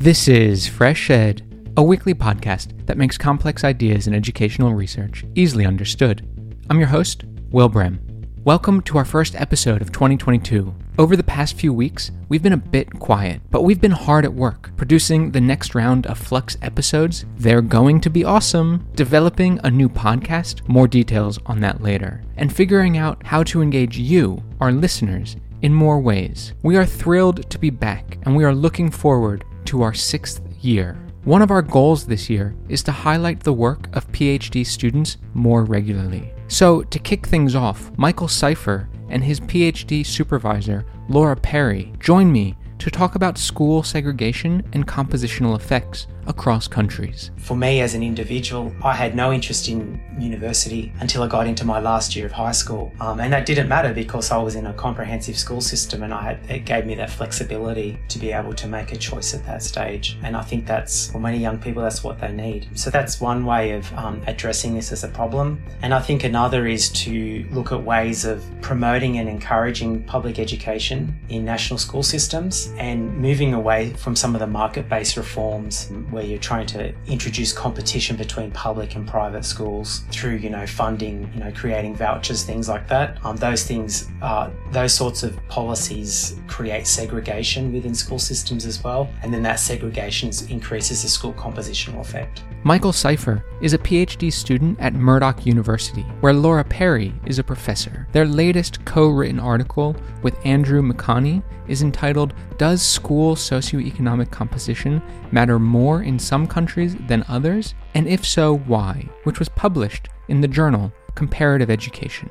This is Fresh Ed, a weekly podcast that makes complex ideas in educational research easily understood. I'm your host, Will Brehm. Welcome to our first episode of 2022. Over the past few weeks, we've been a bit quiet, but we've been hard at work producing the next round of Flux episodes. They're going to be awesome, developing a new podcast, more details on that later, and figuring out how to engage you, our listeners, in more ways. We are thrilled to be back, and we are looking forward to our sixth year. One of our goals this year is to highlight the work of PhD students more regularly. So, to kick things off, Michael Sciffer and his PhD supervisor, Laura Perry, join me to talk about school segregation and compositional effects across countries. For me as an individual, I had no interest in university until I got into my last year of high school. Um, and that didn't matter because I was in a comprehensive school system and I had, it gave me that flexibility to be able to make a choice at that stage. And I think that's, for many young people, that's what they need. So that's one way of um, addressing this as a problem. And I think another is to look at ways of promoting and encouraging public education in national school systems and moving away from some of the market-based reforms where you're trying to introduce competition between public and private schools through, you know, funding, you know, creating vouchers, things like that. Um, those things, uh, those sorts of policies create segregation within school systems as well, and then that segregation increases the school compositional effect. Michael Sciffer is a PhD student at Murdoch University, where Laura Perry is a professor. Their latest co written article with Andrew McConney is entitled Does School Socioeconomic Composition Matter More in Some Countries Than Others? And if so, why? which was published in the journal Comparative Education.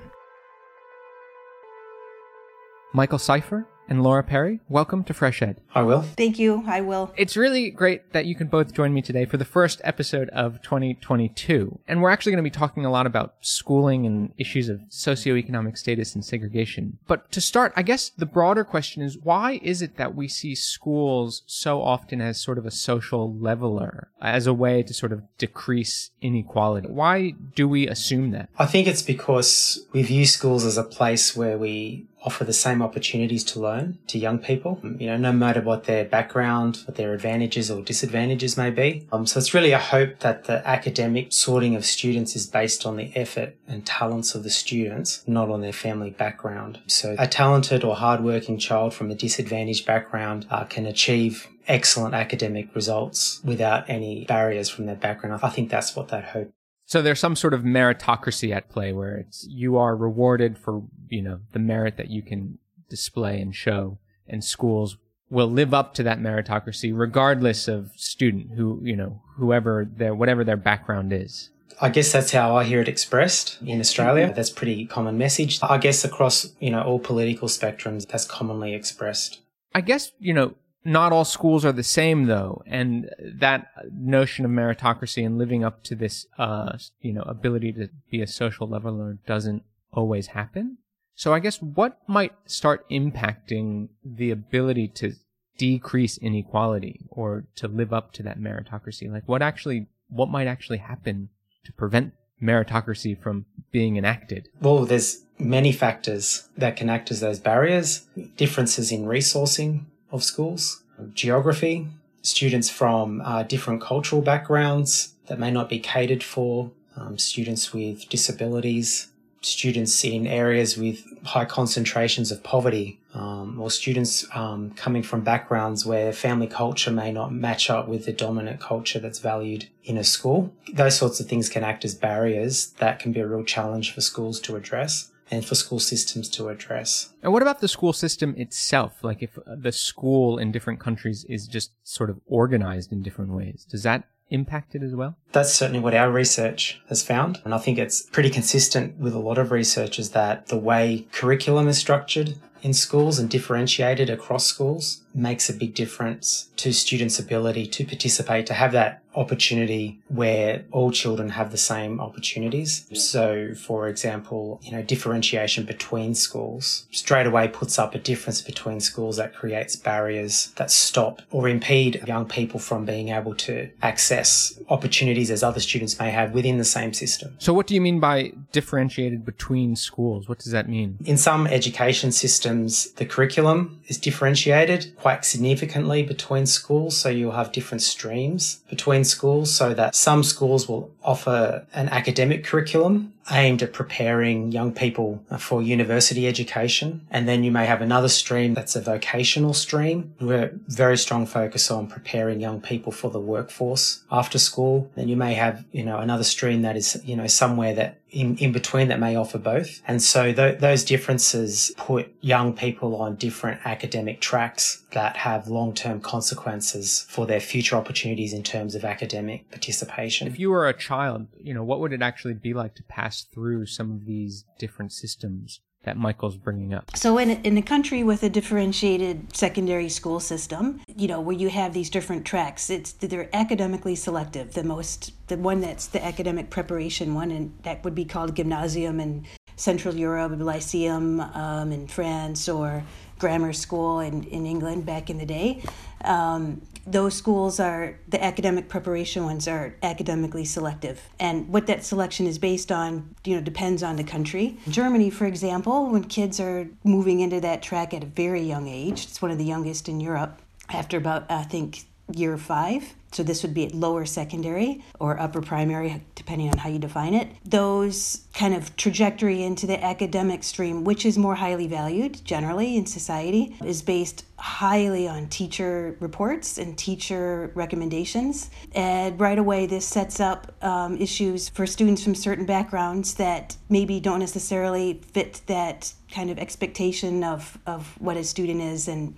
Michael Sciffer and Laura Perry, welcome to Fresh Ed. I will. Thank you. I will. It's really great that you can both join me today for the first episode of 2022. And we're actually going to be talking a lot about schooling and issues of socioeconomic status and segregation. But to start, I guess the broader question is why is it that we see schools so often as sort of a social leveler, as a way to sort of decrease inequality? Why do we assume that? I think it's because we view schools as a place where we offer the same opportunities to learn to young people, you know, no matter what their background, what their advantages or disadvantages may be. Um, so it's really a hope that the academic sorting of students is based on the effort and talents of the students, not on their family background. So a talented or hardworking child from a disadvantaged background uh, can achieve excellent academic results without any barriers from their background. I think that's what that hope so there's some sort of meritocracy at play where it's you are rewarded for, you know, the merit that you can display and show and schools will live up to that meritocracy regardless of student who, you know, whoever their whatever their background is. I guess that's how I hear it expressed in Australia. Mm-hmm. That's pretty common message. I guess across, you know, all political spectrums that's commonly expressed. I guess, you know, not all schools are the same though. And that notion of meritocracy and living up to this uh you know ability to be a social leveler doesn't always happen. So i guess what might start impacting the ability to decrease inequality or to live up to that meritocracy? Like what actually what might actually happen to prevent meritocracy from being enacted? Well there's many factors that can act as those barriers. Differences in resourcing of schools, geography, students from uh, different cultural backgrounds that may not be catered for, um, students with disabilities, students in areas with high concentrations of poverty, um, or students um, coming from backgrounds where family culture may not match up with the dominant culture that's valued in a school. Those sorts of things can act as barriers that can be a real challenge for schools to address and for school systems to address. And what about the school system itself? Like if uh, the school in different countries is just sort of organized in different ways, does that impact it as well? That's certainly what our research has found. And I think it's pretty consistent with a lot of research is that the way curriculum is structured in schools and differentiated across schools makes a big difference to students' ability to participate, to have that opportunity where all children have the same opportunities. Yeah. So, for example, you know, differentiation between schools straight away puts up a difference between schools that creates barriers that stop or impede young people from being able to access opportunities as other students may have within the same system. So, what do you mean by differentiated between schools? What does that mean? In some education systems, the curriculum is differentiated quite significantly between schools. So, you'll have different streams between schools so that some schools will offer an academic curriculum aimed at preparing young people for university education. And then you may have another stream that's a vocational stream. We're very strong focus on preparing young people for the workforce after school. Then you may have, you know, another stream that is, you know, somewhere that in, in between that may offer both. And so th- those differences put young people on different academic tracks that have long-term consequences for their future opportunities in terms of academic participation. If you were a child, you know, what would it actually be like to pass through some of these different systems? that Michael's bringing up. So, in a, in a country with a differentiated secondary school system, you know, where you have these different tracks, it's they're academically selective. The most, the one that's the academic preparation one, and that would be called gymnasium in Central Europe, lyceum um, in France, or grammar school in, in England back in the day. Um, those schools are the academic preparation ones are academically selective. And what that selection is based on you know depends on the country. Germany for example when kids are moving into that track at a very young age it's one of the youngest in europe after about i think year five. So this would be at lower secondary or upper primary, depending on how you define it. Those kind of trajectory into the academic stream, which is more highly valued generally in society, is based highly on teacher reports and teacher recommendations. And right away, this sets up um, issues for students from certain backgrounds that maybe don't necessarily fit that kind of expectation of, of what a student is and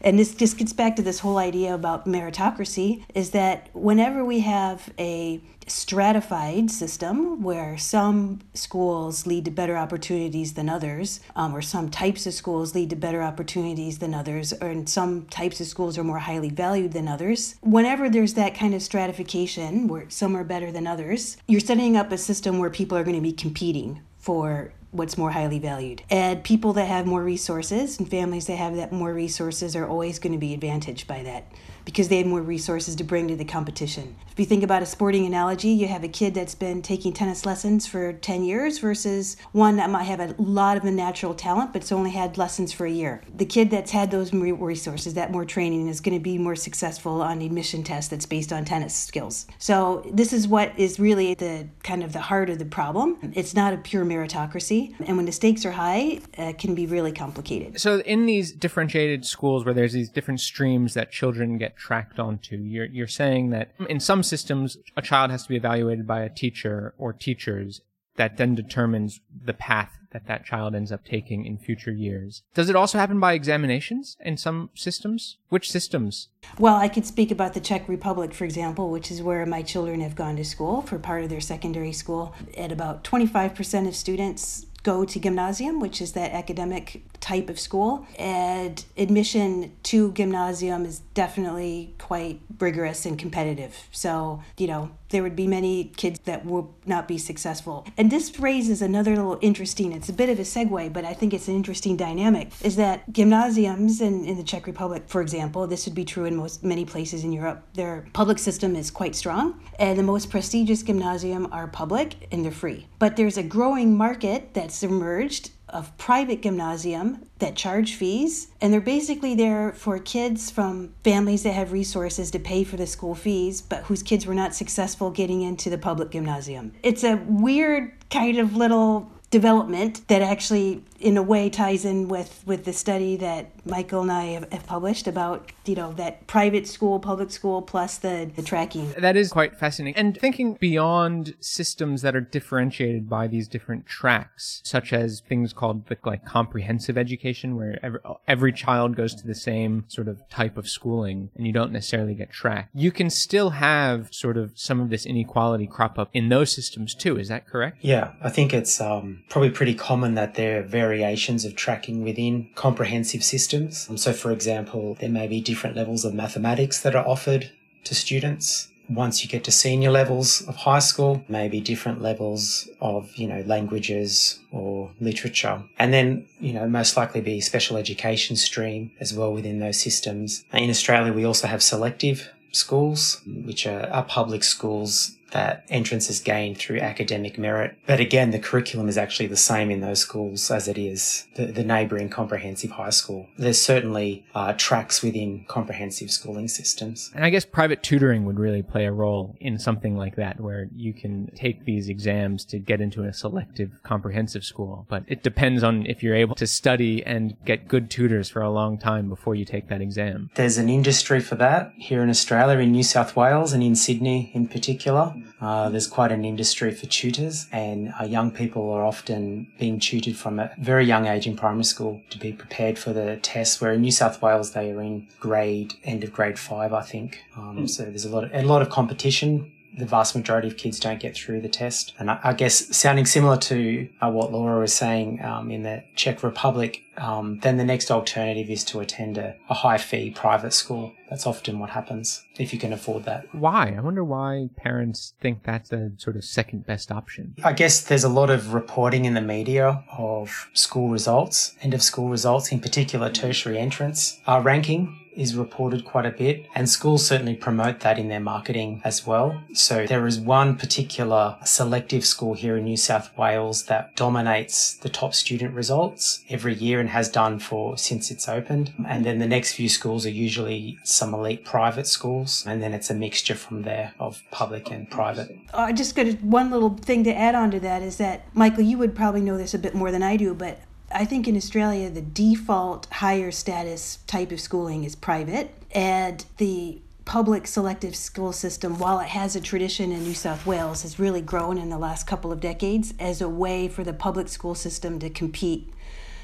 and this just gets back to this whole idea about meritocracy is that whenever we have a stratified system where some schools lead to better opportunities than others, um, or some types of schools lead to better opportunities than others, or some types of schools are more highly valued than others. Whenever there's that kind of stratification where some are better than others, you're setting up a system where people are going to be competing for what's more highly valued. And people that have more resources and families that have that more resources are always going to be advantaged by that because they have more resources to bring to the competition. If you think about a sporting analogy, you have a kid that's been taking tennis lessons for 10 years versus one that might have a lot of a natural talent but's only had lessons for a year. The kid that's had those resources, that more training, is going to be more successful on the admission test that's based on tennis skills. So this is what is really the kind of the heart of the problem. It's not a pure meritocracy, and when the stakes are high, it can be really complicated. So in these differentiated schools where there's these different streams that children get tracked onto. You're, you're saying that in some systems, a child has to be evaluated by a teacher or teachers that then determines the path that that child ends up taking in future years. Does it also happen by examinations in some systems? Which systems? Well, I could speak about the Czech Republic, for example, which is where my children have gone to school for part of their secondary school. At about 25% of students go to gymnasium, which is that academic type of school. And admission to gymnasium is definitely quite rigorous and competitive. So, you know, there would be many kids that will not be successful. And this raises another little interesting, it's a bit of a segue, but I think it's an interesting dynamic, is that gymnasiums in, in the Czech Republic, for example, this would be true in most many places in Europe, their public system is quite strong. And the most prestigious gymnasium are public and they're free. But there's a growing market that's emerged of private gymnasium that charge fees and they're basically there for kids from families that have resources to pay for the school fees but whose kids were not successful getting into the public gymnasium. It's a weird kind of little development that actually in a way ties in with with the study that Michael and I have, have, published about you know that private school public school plus the the tracking. That is quite fascinating. And thinking beyond systems that are differentiated by these different tracks such as things called like comprehensive education where every, every child goes to the same sort of type of schooling and you don't necessarily get tracked you can still have sort of some of this inequality crop up in those systems too. Is that correct? Yeah. I think it's um, probably pretty common that there are variations of tracking within comprehensive systems. Um, so, for example, there may be different levels of mathematics that are offered to students once you get to senior levels of high school, maybe different levels of, you know, languages or literature. And then, you know, most likely be special education stream as well within those systems. In Australia, we also have selective schools, which are, are public schools that entrance is gained through academic merit. But again, the curriculum is actually the same in those schools as it is the, the neighbouring comprehensive high school. There's certainly uh, tracks within comprehensive schooling systems. And I guess private tutoring would really play a role in something like that, where you can take these exams to get into a selective comprehensive school. But it depends on if you're able to study and get good tutors for a long time before you take that exam. There's an industry for that here in Australia, in New South Wales, and in Sydney in particular. Uh, there's quite an industry for tutors, and uh, young people are often being tutored from a very young age in primary school to be prepared for the tests. Where in New South Wales, they are in grade end of grade five, I think. Um, mm. So there's a lot of, a lot of competition the vast majority of kids don't get through the test. And I, I guess sounding similar to uh, what Laura was saying um, in the Czech Republic, um, then the next alternative is to attend a, a high fee private school. That's often what happens if you can afford that. Why? I wonder why parents think that's a sort of second best option. I guess there's a lot of reporting in the media of school results, end of school results, in particular tertiary entrance uh, ranking is reported quite a bit, and schools certainly promote that in their marketing as well. So there is one particular selective school here in New South Wales that dominates the top student results every year and has done for since it's opened. And then the next few schools are usually some elite private schools, and then it's a mixture from there of public and private. I just got one little thing to add on to that is that Michael, you would probably know this a bit more than I do, but I think in Australia, the default higher status type of schooling is private, and the public selective school system, while it has a tradition in New South Wales, has really grown in the last couple of decades as a way for the public school system to compete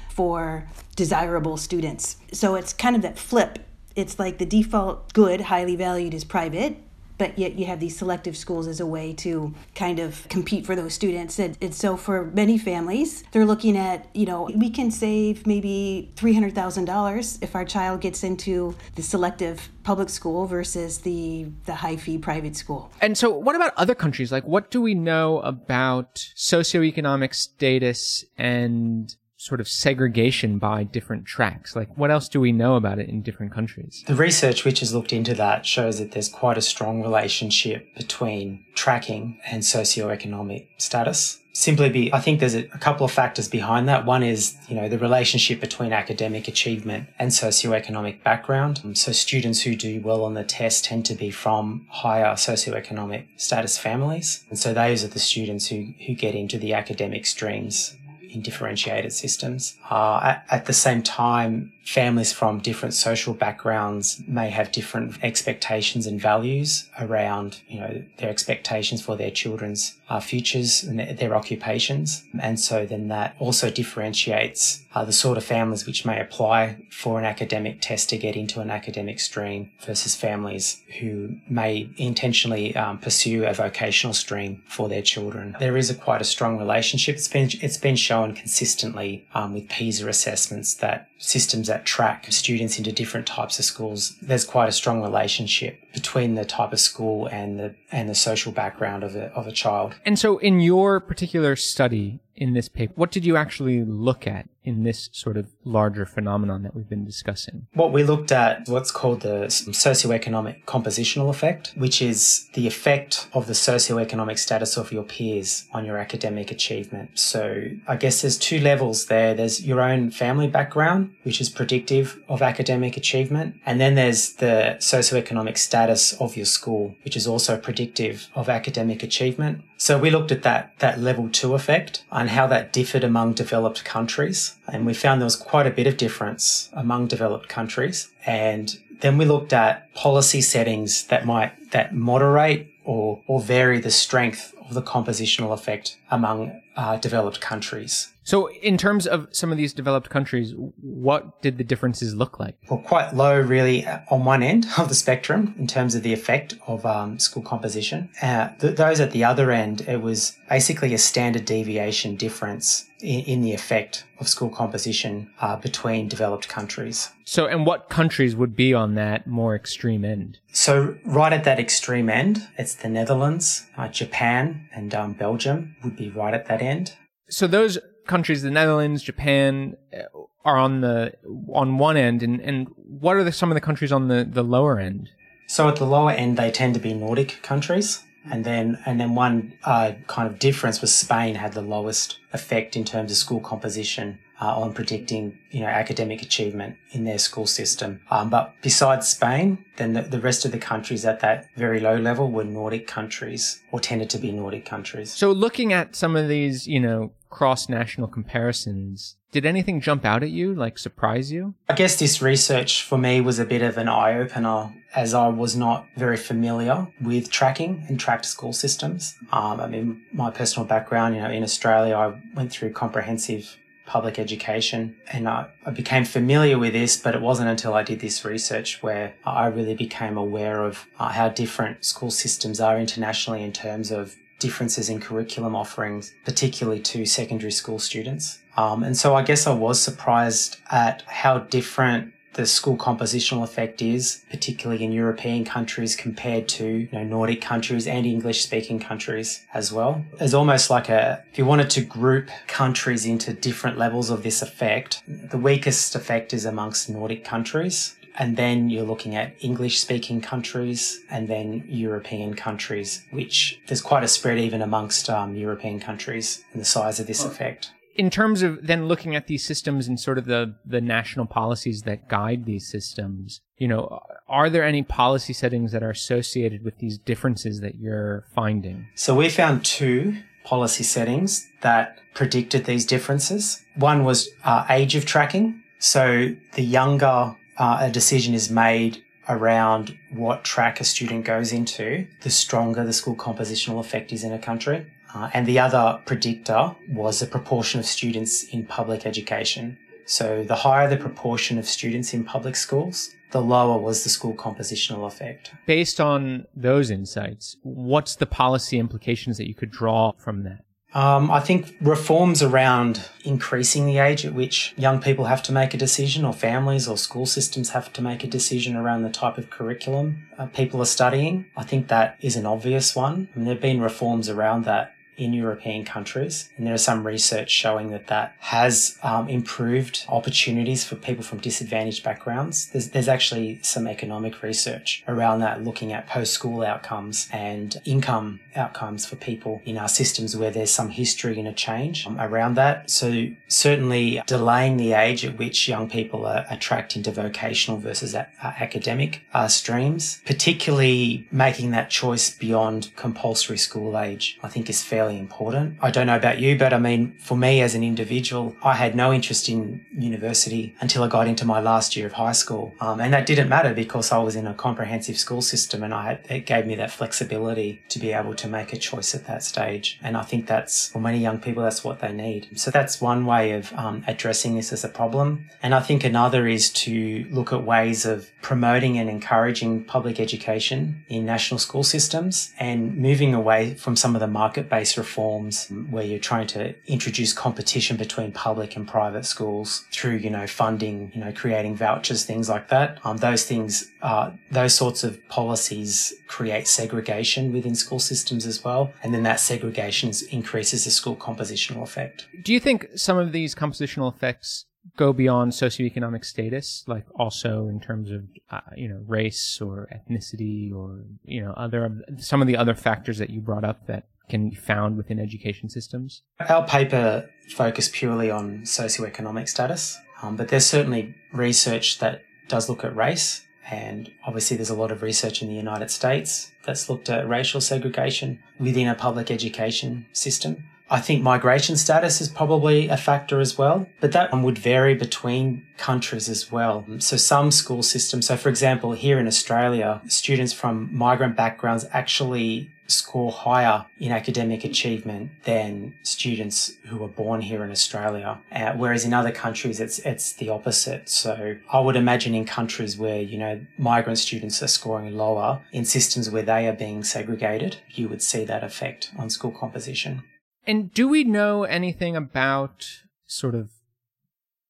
for desirable students. So it's kind of that flip. It's like the default good, highly valued is private, but yet you have these selective schools as a way to kind of compete for those students. And, and so for many families, they're looking at, you know, we can save maybe $300,000 if our child gets into the selective public school versus the the high fee private school. And so what about other countries? Like what do we know about socioeconomic status and sort of segregation by different tracks? Like, what else do we know about it in different countries? The research which has looked into that shows that there's quite a strong relationship between tracking and socioeconomic status. Simply be, I think there's a, a couple of factors behind that. One is, you know, the relationship between academic achievement and socioeconomic background. Um, so students who do well on the test tend to be from higher socioeconomic status families. And so those are the students who, who get into the academic streams in differentiated systems. Uh, at, at, the same time, families from different social backgrounds may have different expectations and values around, you know, their expectations for their children's uh, futures and their, occupations. And so then that also differentiates uh, the sort of families which may apply for an academic test to get into an academic stream versus families who may intentionally um, pursue a vocational stream for their children. There is a quite a strong relationship. It's been, it's been shown consistently um, with PISA assessments that systems that track students into different types of schools, there's quite a strong relationship between the type of school and the and the social background of a of a child. And so in your particular study, in this paper. What did you actually look at in this sort of larger phenomenon that we've been discussing? What we looked at what's called the socioeconomic compositional effect, which is the effect of the socioeconomic status of your peers on your academic achievement. So I guess there's two levels there. There's your own family background, which is predictive of academic achievement. And then there's the socioeconomic status of your school, which is also predictive of academic achievement. So we looked at that, that level two effect and how that differed among developed countries. And we found there was quite a bit of difference among developed countries. And then we looked at policy settings that might, that moderate or, or vary the strength of the compositional effect among uh, developed countries. So, in terms of some of these developed countries, what did the differences look like? Well, quite low, really, on one end of the spectrum in terms of the effect of um, school composition. Uh, th- those at the other end, it was basically a standard deviation difference in, in the effect of school composition uh, between developed countries. So, and what countries would be on that more extreme end? So, right at that extreme end, it's the Netherlands, uh, Japan, and um, Belgium would be right at that end. So, those countries, the Netherlands, Japan, uh, are on the on one end, and, and what are the, some of the countries on the, the lower end? So, at the lower end, they tend to be Nordic countries. And then, and then one uh, kind of difference was Spain had the lowest effect in terms of school composition uh, on predicting, you know, academic achievement in their school system. Um, but besides Spain, then the, the rest of the countries at that very low level were Nordic countries or tended to be Nordic countries. So looking at some of these, you know, cross national comparisons, did anything jump out at you, like surprise you? I guess this research for me was a bit of an eye opener as I was not very familiar with tracking and tracked school systems. Um, I mean, my personal background, you know, in Australia, I went through comprehensive public education and I, I, became familiar with this, but it wasn't until I did this research where I really became aware of uh, how different school systems are internationally in terms of differences in curriculum offerings, particularly to secondary school students. Um, and so I guess I was surprised at how different the school compositional effect is, particularly in European countries compared to you know, Nordic countries and English speaking countries as well. It's almost like a, if you wanted to group countries into different levels of this effect, the weakest effect is amongst Nordic countries. And then you're looking at English speaking countries and then European countries, which there's quite a spread even amongst um, European countries in the size of this effect. In terms of then looking at these systems and sort of the the national policies that guide these systems you know are there any policy settings that are associated with these differences that you're finding? So we found two policy settings that predicted these differences. One was uh, age of tracking. So the younger uh, a decision is made around what track a student goes into the stronger the school compositional effect is in a country uh, and the other predictor was the proportion of students in public education. So the higher the proportion of students in public schools, the lower was the school compositional effect. Based on those insights, what's the policy implications that you could draw from that? Um, I think reforms around increasing the age at which young people have to make a decision, or families or school systems have to make a decision around the type of curriculum uh, people are studying. I think that is an obvious one. And there have been reforms around that in European countries. And there is some research showing that that has um, improved opportunities for people from disadvantaged backgrounds. There's, there's actually some economic research around that looking at post school outcomes and income outcomes for people in our systems where there's some history and a change um, around that. So certainly delaying the age at which young people are attracted into vocational versus a- academic uh, streams, particularly making that choice beyond compulsory school age, I think is fairly important. I don't know about you, but I mean, for me as an individual, I had no interest in university until I got into my last year of high school. Um, and that didn't matter because I was in a comprehensive school system and I had, it gave me that flexibility to be able to make a choice at that stage. And I think that's, for many young people, that's what they need. So that's one way of um, addressing this as a problem. And I think another is to look at ways of promoting and encouraging public education in national school systems and moving away from some of the market based reforms where you're trying to introduce competition between public and private schools through, you know, funding, you know, creating vouchers, things like that. Um, those things, uh, those sorts of policies create segregation within school systems as well. And then that segregation increases the school compositional effect. Do you think some of these compositional effects go beyond socioeconomic status, like also in terms of uh, you know race or ethnicity or you know other some of the other factors that you brought up that can be found within education systems? Our paper focused purely on socioeconomic status, um, but there's certainly research that does look at race. And obviously, there's a lot of research in the United States that's looked at racial segregation within a public education system. I think migration status is probably a factor as well, but that one would vary between countries as well. So some school systems, so for example, here in Australia, students from migrant backgrounds actually score higher in academic achievement than students who are born here in Australia. Uh, whereas in other countries, it's it's the opposite. So I would imagine in countries where you know migrant students are scoring lower in systems where they are being segregated, you would see that effect on school composition. And do we know anything about sort of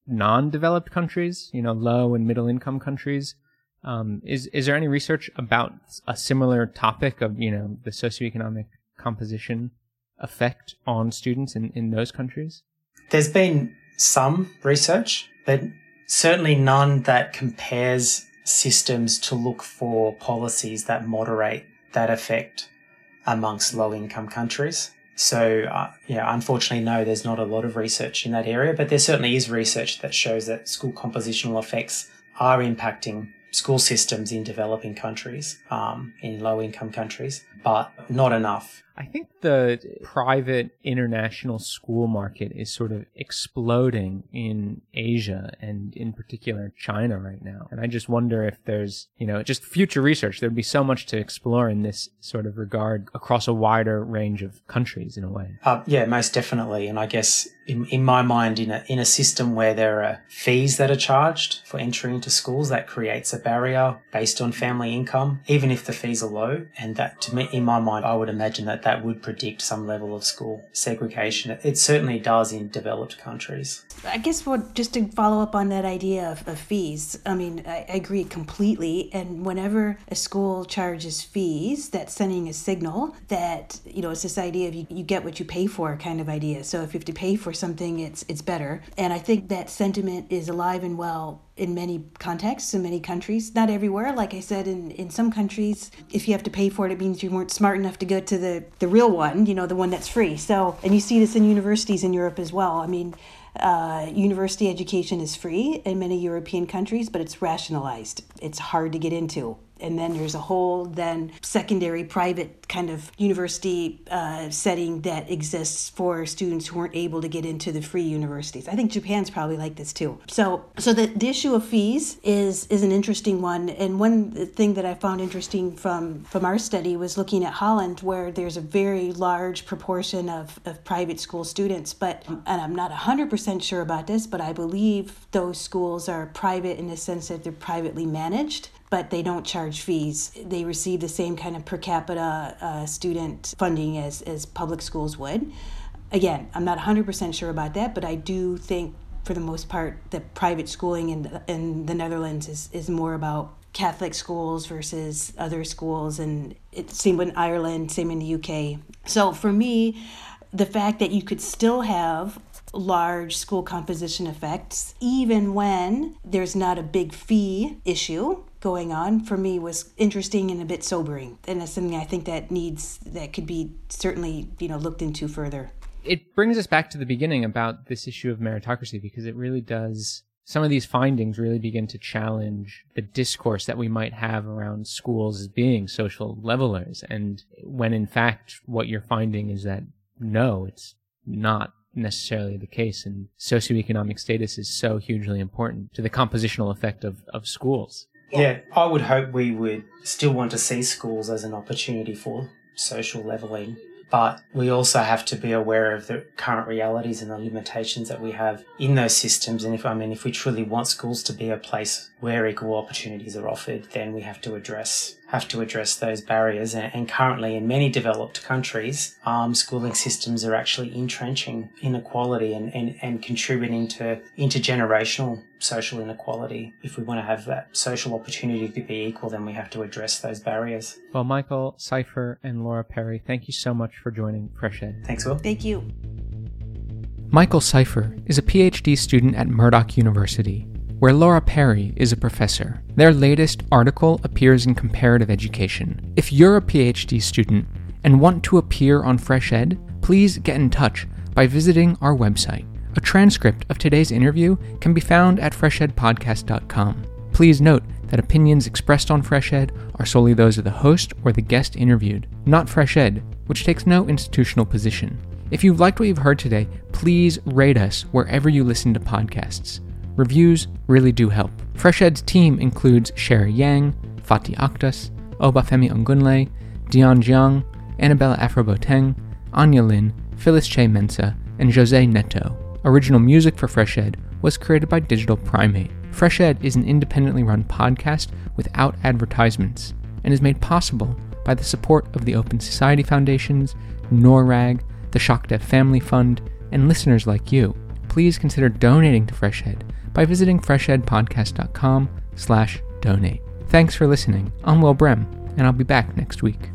non-developed countries, you know, low and middle income countries? Um, is is there any research about a similar topic of you know the socioeconomic composition effect on students in, in those countries? There's been some research, but certainly none that compares systems to look for policies that moderate that effect amongst low income countries. So, uh, yeah, unfortunately, no, there's not a lot of research in that area, but there certainly is research that shows that school compositional effects are impacting school systems in developing countries, um, in low income countries, but not enough. I think the private international school market is sort of exploding in Asia and in particular China right now. And I just wonder if there's, you know, just future research. There'd be so much to explore in this sort of regard across a wider range of countries in a way. Uh, yeah, most definitely. And I guess in, in my mind, in a, in a system where there are fees that are charged for entry into schools, that creates a barrier based on family income, even if the fees are low. And that to me, in my mind, I would imagine that that would predict some level of school segregation. It certainly does in developed countries. I guess what just to follow up on that idea of, of fees, I mean, I, I agree completely. And whenever a school charges fees, that's sending a signal that, you know, it's this idea of you, you get what you pay for kind of idea. So if you have to pay for something, it's it's better. And I think that sentiment is alive and well in many contexts in many countries not everywhere. Like i said in, in some countries if you have to pay for it it means you weren't smart enough to go to the, the real one you know the one that's free. So and you see this in universities in europe as well. I mean uh, university education is free in many european countries but it's rationalized. It's hard to get into and then there's a whole then secondary private kind of university uh, setting that exists for students who weren't able to get into the free universities. I think Japan's probably like this too. So so the, the issue of fees is is an interesting one. And one thing that I found interesting from from our study was looking at Holland where there's a very large proportion of, of private school students. But and I'm not 100% sure about this, but I believe those schools are private in the sense that they're privately managed but they don't charge fees. They receive the same kind of per capita uh, student funding as, as public schools would. Again, I'm not 100% sure about that, but I do think for the most part that private schooling in the, in the Netherlands is, is more about Catholic schools versus other schools, and it, same in Ireland, same in the UK. So for me, the fact that you could still have large school composition effects, even when there's not a big fee issue going on, for me was interesting and a bit sobering. And that's something I think that needs, that could be certainly, you know, looked into further. It brings us back to the beginning about this issue of meritocracy because it really does some of these findings really begin to challenge the discourse that we might have around schools as being social levelers. And when in fact, what you're finding is that no, it's not necessarily the case and socioeconomic status is so hugely important to the compositional effect of, of schools. Yeah, I would hope we would still want to see schools as an opportunity for social levelling but we also have to be aware of the current realities and the limitations that we have in those systems. And if, I mean, if we truly want schools to be a place where equal opportunities are offered, then we have to address have to address those barriers. And, and currently, in many developed countries, um, schooling systems are actually entrenching inequality and, and, and contributing to intergenerational social inequality. If we want to have that social opportunity to be equal, then we have to address those barriers. Well, Michael Sciffer, and Laura Perry, thank you so much for joining Fresh Ed. Thanks, Will. Thank you. Michael Sciffer is a PhD student at Murdoch University where Laura Perry is a professor. Their latest article appears in Comparative Education. If you're a PhD student and want to appear on Fresh Ed, please get in touch by visiting our website. A transcript of today's interview can be found at freshedpodcast.com. Please note that opinions expressed on Fresh Ed are solely those of the host or the guest interviewed, not Fresh Ed, which takes no institutional position. If you've liked what you've heard today, please rate us wherever you listen to podcasts. Reviews really do help. Freshed's team includes Sherry Yang, Fatih Akhtas, Obafemi Ongunle, Dion Jiang, Annabella Afroboteng, Anya Lin, Phyllis Che Mensa, and Jose Neto. Original music for Freshed was created by Digital Primate. Freshed is an independently run podcast without advertisements and is made possible by the support of the Open Society Foundations, NORAG, the ShockDev Family Fund, and listeners like you. Please consider donating to Freshed by visiting freshedpodcast.com slash donate. Thanks for listening. I'm Will Brehm, and I'll be back next week.